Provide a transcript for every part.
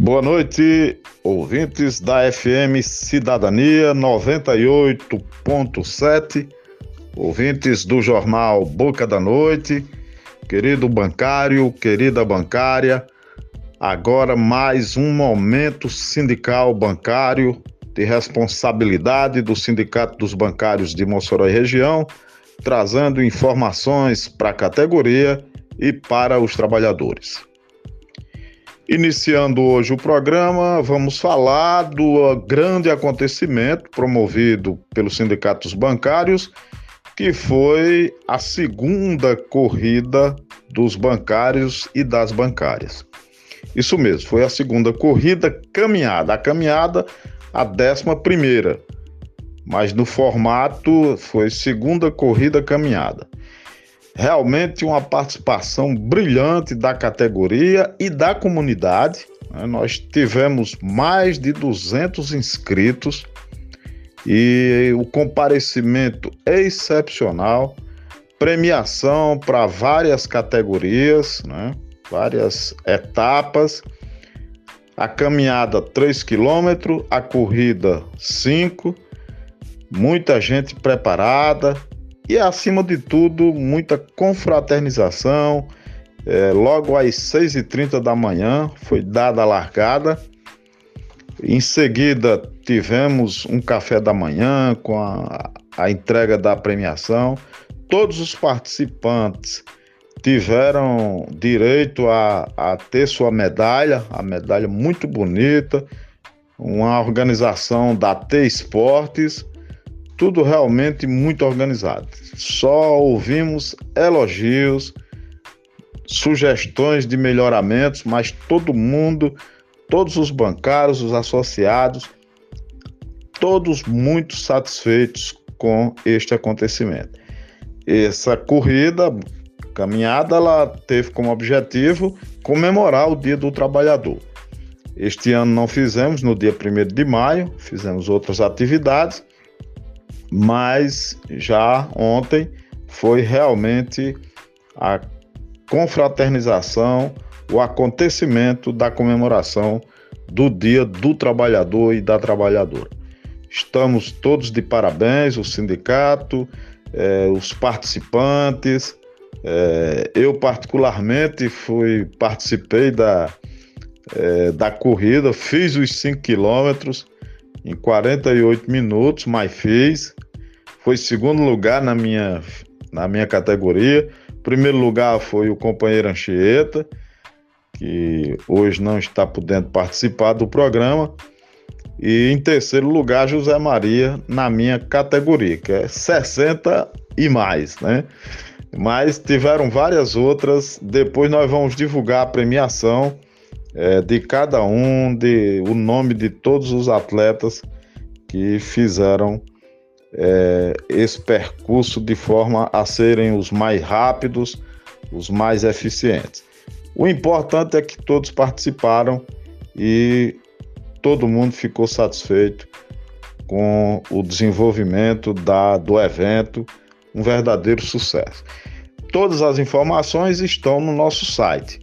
Boa noite, ouvintes da FM Cidadania 98.7, ouvintes do jornal Boca da Noite, querido bancário, querida bancária. Agora mais um momento sindical bancário de responsabilidade do Sindicato dos Bancários de Mossoró e região, trazendo informações para a categoria e para os trabalhadores. Iniciando hoje o programa, vamos falar do grande acontecimento promovido pelos sindicatos bancários, que foi a segunda corrida dos bancários e das bancárias. Isso mesmo, foi a segunda corrida caminhada. A caminhada, a décima primeira, mas no formato foi segunda corrida caminhada. Realmente uma participação brilhante da categoria e da comunidade. Né? Nós tivemos mais de 200 inscritos e o comparecimento é excepcional. Premiação para várias categorias, né? várias etapas. A caminhada 3 km, a corrida 5. Muita gente preparada, e, acima de tudo, muita confraternização. É, logo às 6h30 da manhã foi dada a largada. Em seguida, tivemos um café da manhã com a, a entrega da premiação. Todos os participantes tiveram direito a, a ter sua medalha, a medalha muito bonita, uma organização da T Esportes tudo realmente muito organizado. Só ouvimos elogios, sugestões de melhoramentos, mas todo mundo, todos os bancários, os associados, todos muito satisfeitos com este acontecimento. Essa corrida, caminhada, ela teve como objetivo comemorar o Dia do Trabalhador. Este ano não fizemos no dia 1 de maio, fizemos outras atividades, mas já ontem foi realmente a confraternização, o acontecimento da comemoração do Dia do Trabalhador e da Trabalhadora. Estamos todos de parabéns, o sindicato, eh, os participantes. Eh, eu particularmente fui participei da eh, da corrida, fiz os 5 quilômetros em 48 minutos, mas fiz. Foi segundo lugar na minha, na minha categoria. Primeiro lugar foi o companheiro Anchieta, que hoje não está podendo participar do programa. E em terceiro lugar, José Maria, na minha categoria, que é 60 e mais, né? Mas tiveram várias outras. Depois nós vamos divulgar a premiação é, de cada um, de o nome de todos os atletas que fizeram é, esse percurso de forma a serem os mais rápidos, os mais eficientes. O importante é que todos participaram e todo mundo ficou satisfeito com o desenvolvimento da, do evento, um verdadeiro sucesso. Todas as informações estão no nosso site.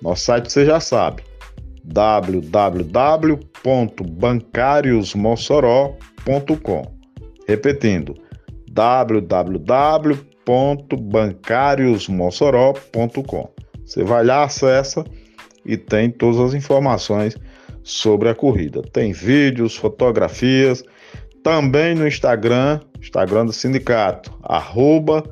Nosso site você já sabe, www.bancariosmossoró.com. Repetindo, www.bancariosmossoró.com. Você vai lá, acessa e tem todas as informações sobre a corrida. Tem vídeos, fotografias, também no Instagram, Instagram do sindicato, arroba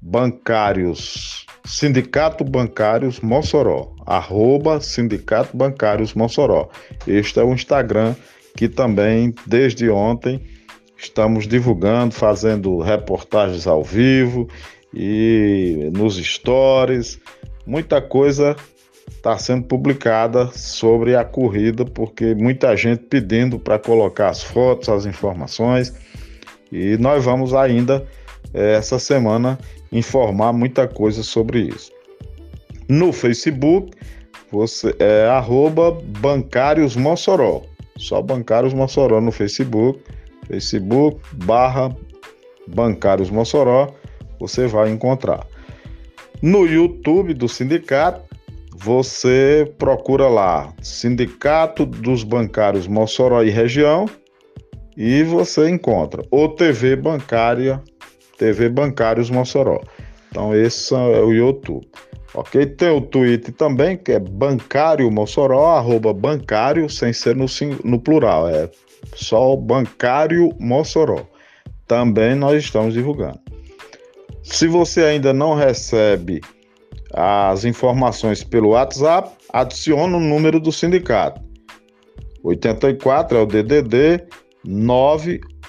bancários, Sindicato Bancários Mossoró, arroba Sindicato Bancários Mossoró. Este é o Instagram que também, desde ontem, estamos divulgando, fazendo reportagens ao vivo e nos stories. Muita coisa está sendo publicada sobre a corrida, porque muita gente pedindo para colocar as fotos, as informações. E nós vamos ainda, essa semana, informar muita coisa sobre isso. No Facebook, você é arroba bancários Mossoró. Só bancários Mossoró no Facebook Facebook barra Bancários Mossoró, você vai encontrar. No YouTube do sindicato, você procura lá Sindicato dos Bancários Mossoró e Região e você encontra ou TV Bancária, TV Bancários Mossoró. Então esse é o YouTube. Ok? Tem o Twitter também, que é bancário Mossoró, arroba bancário, sem ser no, no plural, é só bancário Mossoró. Também nós estamos divulgando. Se você ainda não recebe as informações pelo WhatsApp, adicione o número do sindicato. 84 é o DDD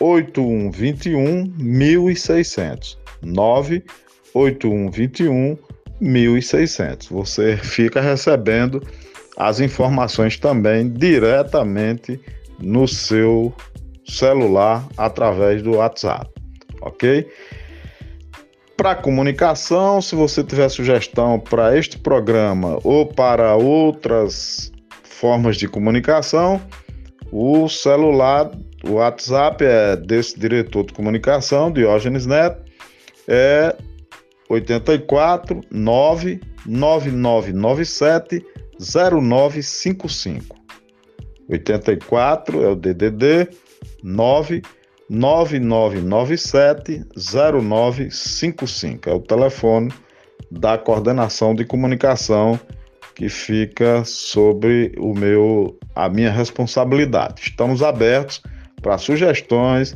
98121 1600. 98121 1600. Você fica recebendo as informações também diretamente no seu celular através do WhatsApp, ok? Para comunicação, se você tiver sugestão para este programa ou para outras formas de comunicação, o celular, o WhatsApp é desse diretor de comunicação, Diógenes Neto, é 84 99997 0955. 84 é o DDD 9 9997 0955. É o telefone da coordenação de comunicação que fica sobre o meu a minha responsabilidade. Estamos abertos para sugestões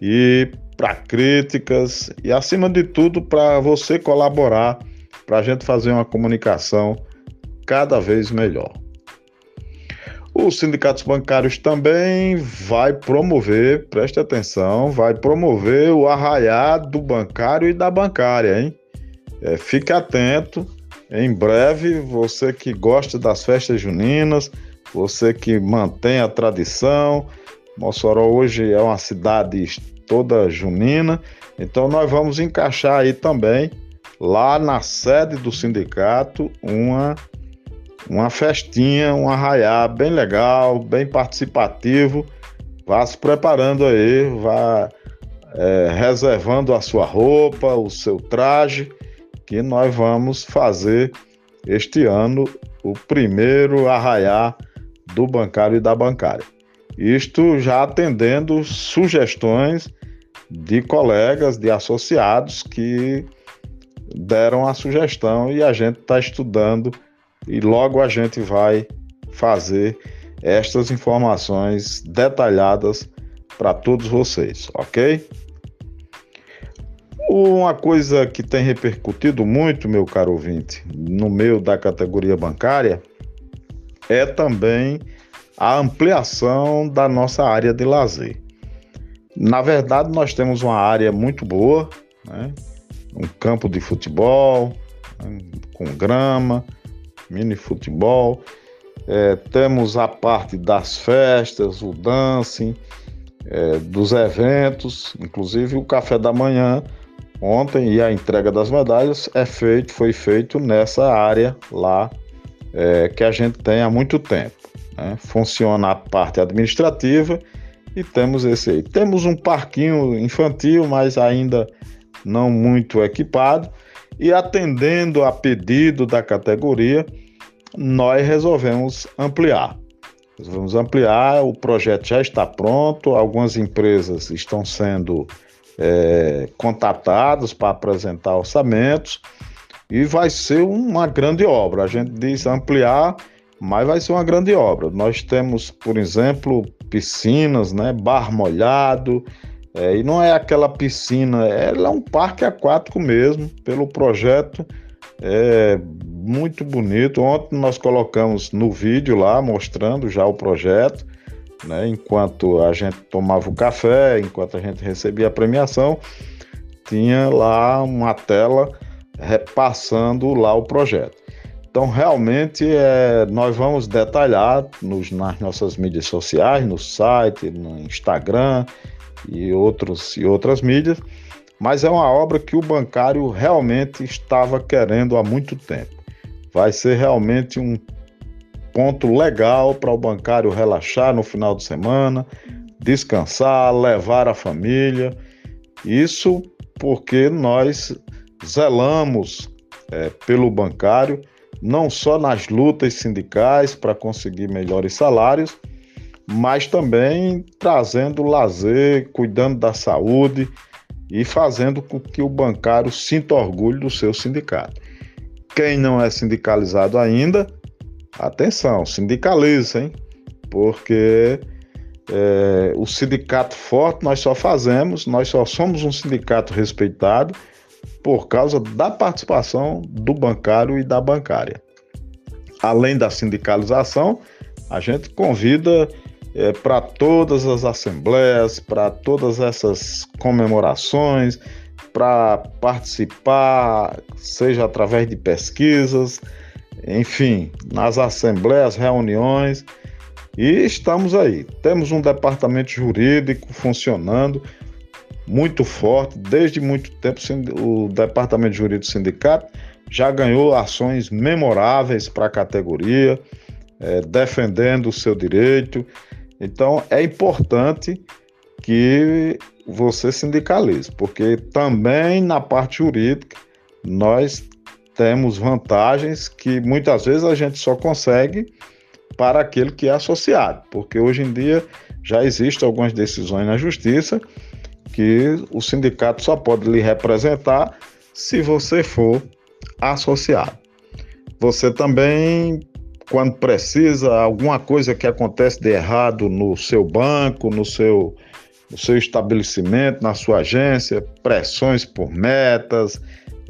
e para críticas e acima de tudo para você colaborar para a gente fazer uma comunicação cada vez melhor. Os sindicatos bancários também vai promover, preste atenção, vai promover o arraiar do bancário e da bancária, hein? É, fique atento, em breve, você que gosta das festas juninas, você que mantém a tradição, Mossoró hoje é uma cidade toda junina, então nós vamos encaixar aí também, lá na sede do sindicato, uma uma festinha, um arraiá bem legal, bem participativo. Vá se preparando aí, vá é, reservando a sua roupa, o seu traje, que nós vamos fazer este ano o primeiro arraiá do bancário e da bancária. Isto já atendendo sugestões de colegas, de associados que deram a sugestão e a gente está estudando e logo a gente vai fazer estas informações detalhadas para todos vocês, ok? Uma coisa que tem repercutido muito, meu caro ouvinte, no meio da categoria bancária, é também a ampliação da nossa área de lazer. Na verdade, nós temos uma área muito boa, né? um campo de futebol, né? com grama, mini futebol. É, temos a parte das festas, o dancing, é, dos eventos, inclusive o café da manhã ontem e a entrega das medalhas é feito, foi feito nessa área lá é, que a gente tem há muito tempo. Né? Funciona a parte administrativa e temos esse aí. Temos um parquinho infantil, mas ainda não muito equipado e atendendo a pedido da categoria, nós resolvemos ampliar. Vamos ampliar, o projeto já está pronto, algumas empresas estão sendo é, contatadas para apresentar orçamentos e vai ser uma grande obra. A gente diz ampliar, mas vai ser uma grande obra. Nós temos, por exemplo, piscinas, né, bar molhado, é, e não é aquela piscina, ela é um parque aquático mesmo, pelo projeto. É muito bonito. Ontem nós colocamos no vídeo lá, mostrando já o projeto, né? Enquanto a gente tomava o café, enquanto a gente recebia a premiação, tinha lá uma tela repassando lá o projeto. Então, realmente, é, nós vamos detalhar nos, nas nossas mídias sociais, no site, no Instagram e, outros, e outras mídias, mas é uma obra que o bancário realmente estava querendo há muito tempo. Vai ser realmente um ponto legal para o bancário relaxar no final de semana, descansar, levar a família. Isso porque nós zelamos é, pelo bancário não só nas lutas sindicais para conseguir melhores salários, mas também trazendo lazer, cuidando da saúde e fazendo com que o bancário sinta orgulho do seu sindicato. Quem não é sindicalizado ainda, atenção, sindicaliza, hein? Porque é, o sindicato forte nós só fazemos, nós só somos um sindicato respeitado por causa da participação do bancário e da bancária. Além da sindicalização, a gente convida é, para todas as assembleias, para todas essas comemorações, para participar, seja através de pesquisas, enfim, nas assembleias, reuniões. E estamos aí. Temos um departamento jurídico funcionando muito forte, desde muito tempo. O departamento jurídico do sindicato já ganhou ações memoráveis para a categoria, é, defendendo o seu direito então é importante que você sindicalize, porque também na parte jurídica nós temos vantagens que muitas vezes a gente só consegue para aquele que é associado, porque hoje em dia já existem algumas decisões na justiça que o sindicato só pode lhe representar se você for associado. Você também quando precisa, alguma coisa que acontece de errado no seu banco, no seu, no seu estabelecimento, na sua agência, pressões por metas,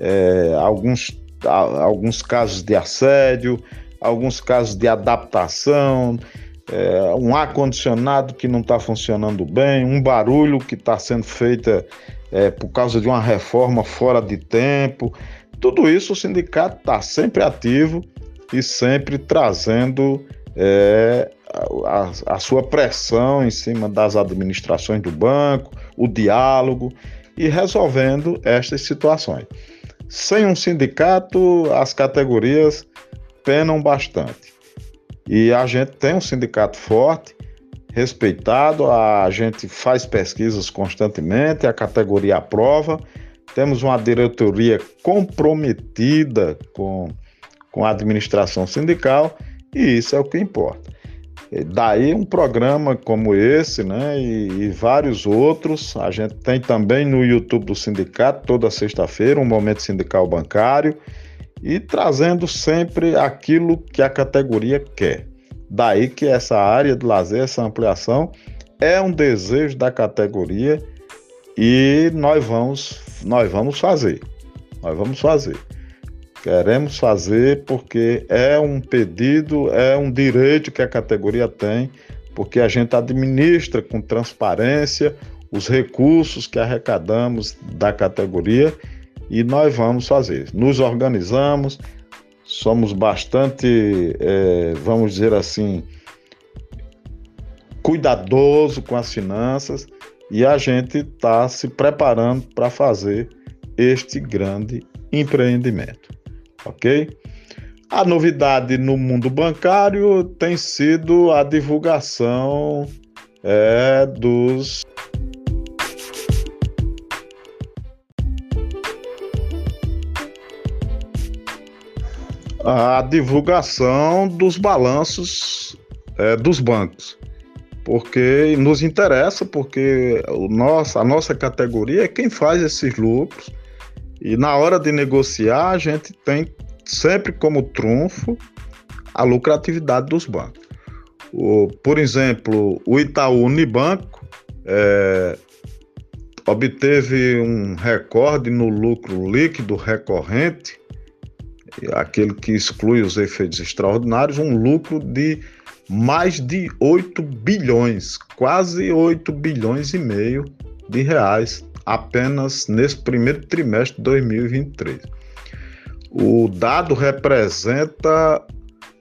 é, alguns, alguns casos de assédio, alguns casos de adaptação, é, um ar-condicionado que não está funcionando bem, um barulho que está sendo feito é, por causa de uma reforma fora de tempo. Tudo isso o sindicato está sempre ativo e sempre trazendo é, a, a, sua pressão em cima das administrações do banco, o diálogo e resolvendo estas situações. Sem um sindicato, as categorias penam bastante. E a gente tem um sindicato forte, respeitado, a gente faz pesquisas constantemente, a categoria aprova, temos uma diretoria comprometida com com a administração sindical e isso é o que importa. E daí um programa como esse, né, e, e, vários outros, a gente tem também no YouTube do sindicato toda sexta-feira um momento sindical bancário e trazendo sempre aquilo que a categoria quer. Daí que essa área de lazer, essa ampliação é um desejo da categoria e nós vamos nós vamos fazer. Nós vamos fazer. Queremos fazer porque é um pedido, é um direito que a categoria tem, porque a gente administra com transparência os recursos que arrecadamos da categoria e nós vamos fazer. Nos organizamos, somos bastante, é, vamos dizer assim, cuidadoso com as finanças e a gente está se preparando para fazer este grande empreendimento ok? A novidade no mundo bancário tem sido a divulgação é, dos a divulgação dos balanços é, dos bancos, porque nos interessa, porque o nosso, a nossa categoria é quem faz esses lucros e na hora de negociar, a gente tem sempre como trunfo a lucratividade dos bancos. O, por exemplo, o Itaú Unibanco é, obteve um recorde no lucro líquido recorrente, aquele que exclui os efeitos extraordinários, um lucro de mais de 8 bilhões, quase 8 bilhões e meio de reais apenas nesse primeiro trimestre de 2023. O dado representa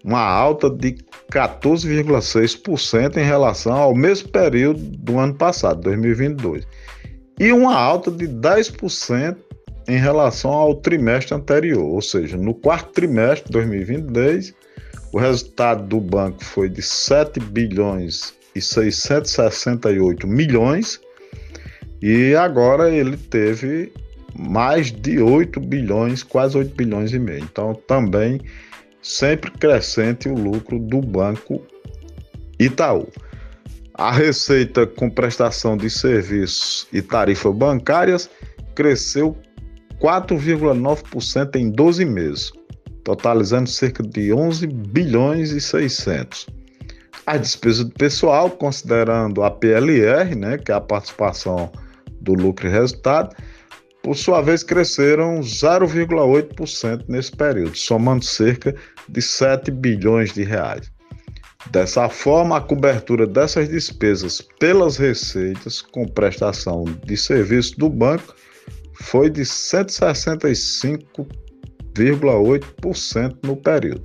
uma alta de 14,6% em relação ao mesmo período do ano passado, 2022, e uma alta de 10% em relação ao trimestre anterior, ou seja, no quarto trimestre de 2022, o resultado do banco foi de 7 bilhões e 668 milhões, e agora ele teve mais de 8 bilhões, quase 8 bilhões e meio. Então também sempre crescente o lucro do Banco Itaú. A receita com prestação de serviços e tarifas bancárias cresceu 4,9% em 12 meses, totalizando cerca de 11 bilhões e 600. As despesas do pessoal, considerando a PLR, né, que é a participação do lucro e resultado, por sua vez cresceram 0,8% nesse período, somando cerca de 7 bilhões de reais. Dessa forma, a cobertura dessas despesas pelas receitas com prestação de serviço do banco foi de 165,8% no período.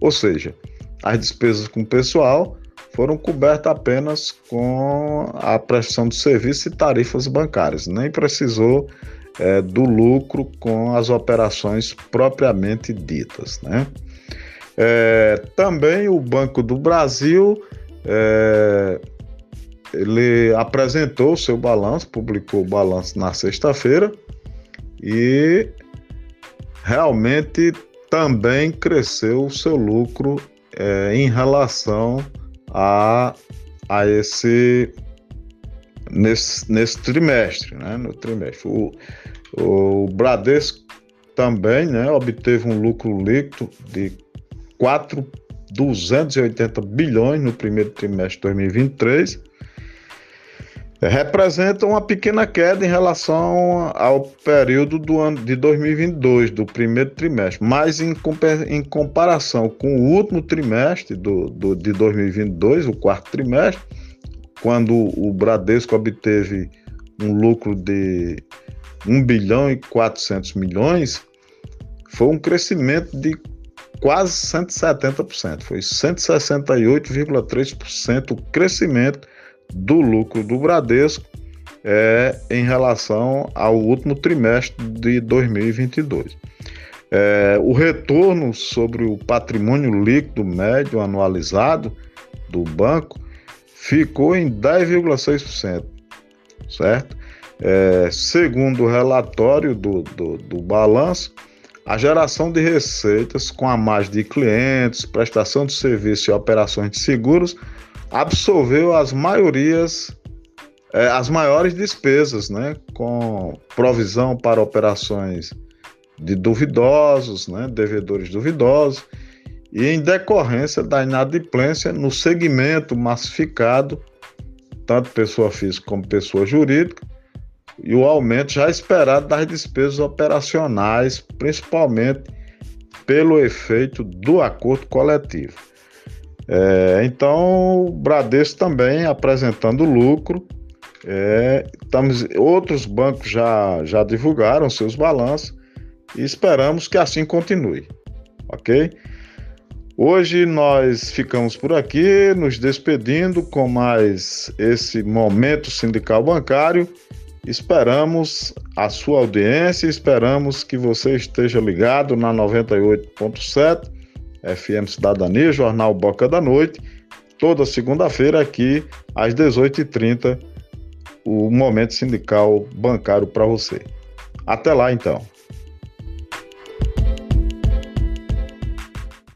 Ou seja, as despesas com pessoal foram cobertas apenas com a prestação de serviço e tarifas bancárias, nem precisou é, do lucro com as operações propriamente ditas. Né? É, também o Banco do Brasil é, ele apresentou o seu balanço, publicou o balanço na sexta-feira e realmente também cresceu o seu lucro é, em relação a, a esse nesse, nesse trimestre, né? No trimestre. O, o Bradesco também, né, obteve um lucro líquido de 4,280 bilhões no primeiro trimestre de 2023 representa uma pequena queda em relação ao período do ano de 2022, do primeiro trimestre, mas em, em comparação com o último trimestre do, do, de 2022, o quarto trimestre, quando o Bradesco obteve um lucro de 1 bilhão e 400 milhões, foi um crescimento de quase 170%, foi 168,3% o crescimento do lucro do Bradesco é, em relação ao último trimestre de 2022. É, o retorno sobre o patrimônio líquido médio anualizado do banco ficou em 10,6%, certo? É, segundo o relatório do, do, do balanço, a geração de receitas com a margem de clientes, prestação de serviço e operações de seguros absorveu as maiorias, é, as maiores despesas, né, com provisão para operações de duvidosos, né, devedores duvidosos, e em decorrência da inadimplência no segmento massificado, tanto pessoa física como pessoa jurídica, e o aumento já esperado das despesas operacionais, principalmente pelo efeito do acordo coletivo. É, então, o Bradesco também apresentando lucro. É, estamos, outros bancos já, já divulgaram seus balanços e esperamos que assim continue, ok? Hoje nós ficamos por aqui, nos despedindo com mais esse momento sindical bancário. Esperamos a sua audiência, esperamos que você esteja ligado na 98.7 FM Cidadania, Jornal Boca da Noite, toda segunda-feira aqui às 18h30, o Momento Sindical Bancário para você. Até lá então.